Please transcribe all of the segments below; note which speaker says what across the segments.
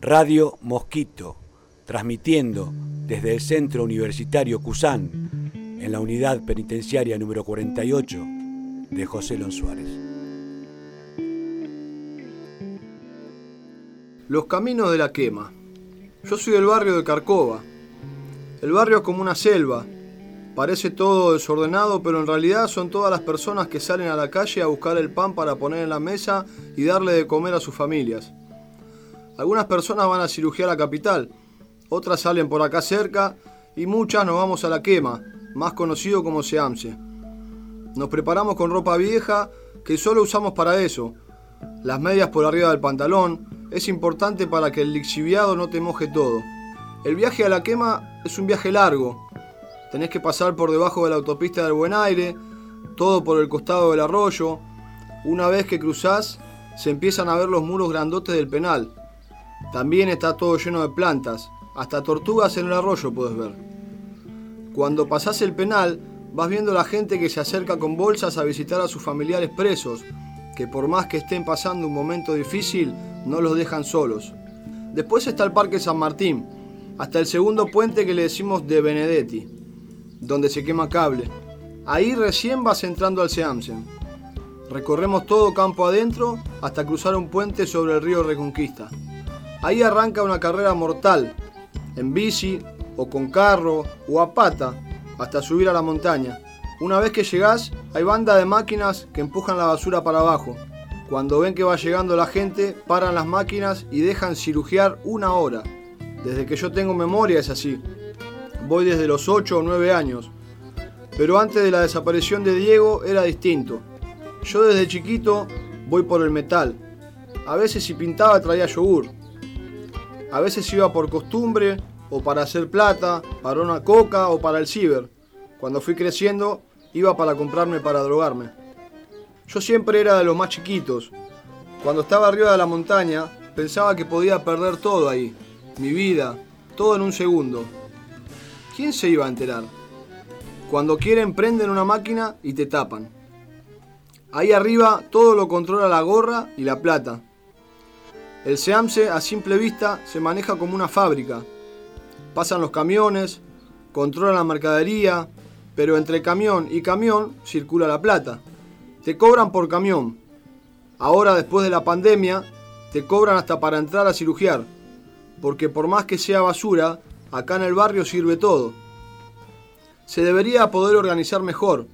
Speaker 1: Radio Mosquito, transmitiendo desde el Centro Universitario Cusán, en la unidad penitenciaria número 48 de José Lon Suárez.
Speaker 2: Los caminos de la quema. Yo soy del barrio de Carcova. El barrio es como una selva. Parece todo desordenado, pero en realidad son todas las personas que salen a la calle a buscar el pan para poner en la mesa y darle de comer a sus familias. Algunas personas van a cirugía a la capital, otras salen por acá cerca y muchas nos vamos a la quema, más conocido como Seamse. Nos preparamos con ropa vieja que solo usamos para eso. Las medias por arriba del pantalón es importante para que el lixiviado no te moje todo. El viaje a la quema es un viaje largo. Tenés que pasar por debajo de la autopista del Buen Aire, todo por el costado del arroyo. Una vez que cruzás, se empiezan a ver los muros grandotes del penal. También está todo lleno de plantas, hasta tortugas en el arroyo puedes ver. Cuando pasás el penal, vas viendo la gente que se acerca con bolsas a visitar a sus familiares presos, que por más que estén pasando un momento difícil, no los dejan solos. Después está el Parque San Martín, hasta el segundo puente que le decimos de Benedetti, donde se quema cable. Ahí recién vas entrando al Seamsen. Recorremos todo campo adentro hasta cruzar un puente sobre el río Reconquista. Ahí arranca una carrera mortal, en bici o con carro o a pata, hasta subir a la montaña. Una vez que llegás, hay banda de máquinas que empujan la basura para abajo. Cuando ven que va llegando la gente, paran las máquinas y dejan cirugiar una hora. Desde que yo tengo memoria es así. Voy desde los 8 o 9 años. Pero antes de la desaparición de Diego era distinto. Yo desde chiquito voy por el metal. A veces si pintaba traía yogur. A veces iba por costumbre o para hacer plata, para una coca o para el ciber. Cuando fui creciendo, iba para comprarme para drogarme. Yo siempre era de los más chiquitos. Cuando estaba arriba de la montaña, pensaba que podía perder todo ahí. Mi vida, todo en un segundo. ¿Quién se iba a enterar? Cuando quieren prenden una máquina y te tapan. Ahí arriba todo lo controla la gorra y la plata. El SEAMSE a simple vista se maneja como una fábrica. Pasan los camiones, controlan la mercadería, pero entre camión y camión circula la plata. Te cobran por camión. Ahora, después de la pandemia, te cobran hasta para entrar a cirugiar, porque por más que sea basura, acá en el barrio sirve todo. Se debería poder organizar mejor,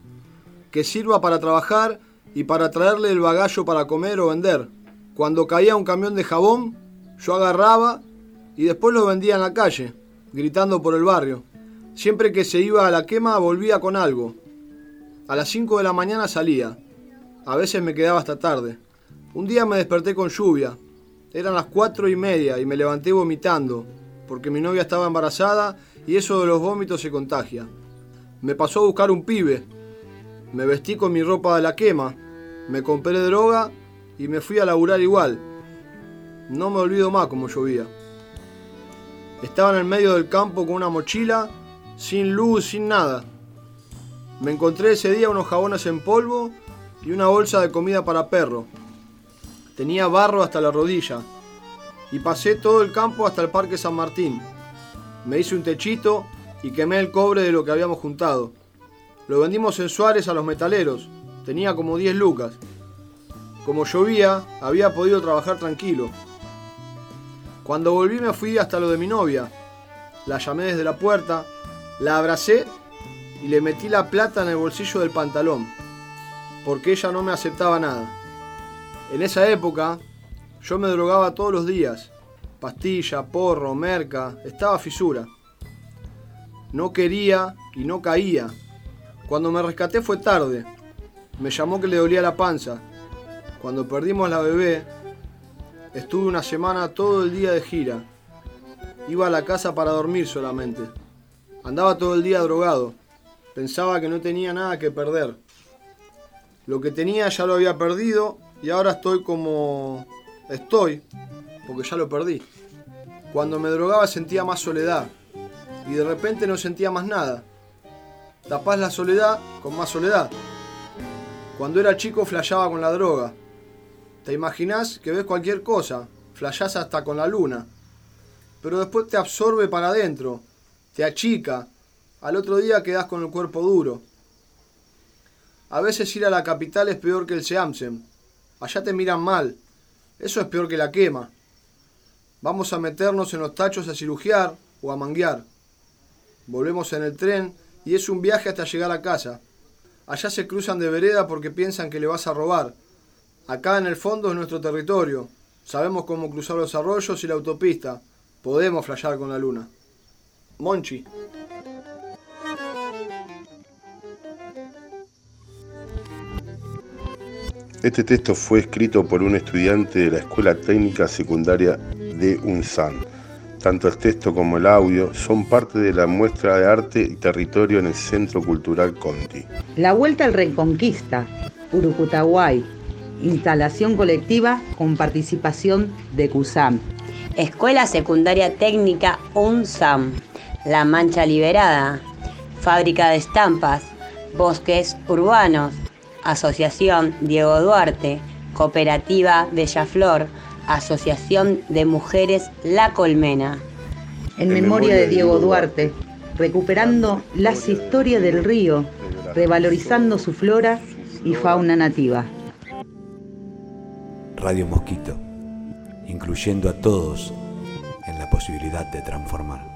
Speaker 2: que sirva para trabajar y para traerle el bagallo para comer o vender. Cuando caía un camión de jabón, yo agarraba y después lo vendía en la calle, gritando por el barrio. Siempre que se iba a la quema volvía con algo. A las 5 de la mañana salía. A veces me quedaba hasta tarde. Un día me desperté con lluvia. Eran las cuatro y media y me levanté vomitando, porque mi novia estaba embarazada y eso de los vómitos se contagia. Me pasó a buscar un pibe. Me vestí con mi ropa de la quema. Me compré droga y me fui a laburar igual. No me olvido más como llovía. Estaba en el medio del campo con una mochila, sin luz, sin nada. Me encontré ese día unos jabones en polvo y una bolsa de comida para perro. Tenía barro hasta la rodilla y pasé todo el campo hasta el Parque San Martín. Me hice un techito y quemé el cobre de lo que habíamos juntado. Lo vendimos en Suárez a los metaleros. Tenía como 10 lucas. Como llovía, había podido trabajar tranquilo. Cuando volví me fui hasta lo de mi novia. La llamé desde la puerta, la abracé y le metí la plata en el bolsillo del pantalón, porque ella no me aceptaba nada. En esa época yo me drogaba todos los días, pastilla, porro, merca, estaba fisura. No quería y no caía. Cuando me rescaté fue tarde. Me llamó que le dolía la panza. Cuando perdimos la bebé, estuve una semana todo el día de gira. Iba a la casa para dormir solamente. Andaba todo el día drogado. Pensaba que no tenía nada que perder. Lo que tenía ya lo había perdido y ahora estoy como estoy, porque ya lo perdí. Cuando me drogaba sentía más soledad y de repente no sentía más nada. Tapás la soledad con más soledad. Cuando era chico flasheaba con la droga. Te imaginás que ves cualquier cosa, flashás hasta con la luna. pero después te absorbe para adentro, te achica, al otro día quedas con el cuerpo duro. A veces ir a la capital es peor que el Seamsen. Allá te miran mal. Eso es peor que la quema. Vamos a meternos en los tachos a cirugiar o a manguear. Volvemos en el tren y es un viaje hasta llegar a casa. Allá se cruzan de vereda porque piensan que le vas a robar. Acá en el fondo es nuestro territorio. Sabemos cómo cruzar los arroyos y la autopista. Podemos flashear con la luna. Monchi.
Speaker 3: Este texto fue escrito por un estudiante de la Escuela Técnica Secundaria de UNSAN. Tanto el texto como el audio son parte de la muestra de arte y territorio en el Centro Cultural Conti.
Speaker 4: La Vuelta al Reconquista, Urucutaguay, instalación colectiva con participación de CUSAM.
Speaker 5: Escuela Secundaria Técnica UNSAM, La Mancha Liberada, Fábrica de Estampas, Bosques Urbanos, Asociación Diego Duarte, Cooperativa Bellaflor, Asociación de Mujeres La Colmena.
Speaker 4: En, memoria de Diego Duarte, recuperando las historias del río, revalorizando su flora y fauna nativa.
Speaker 1: Radio Mosquito, incluyendo a todos en la posibilidad de transformar.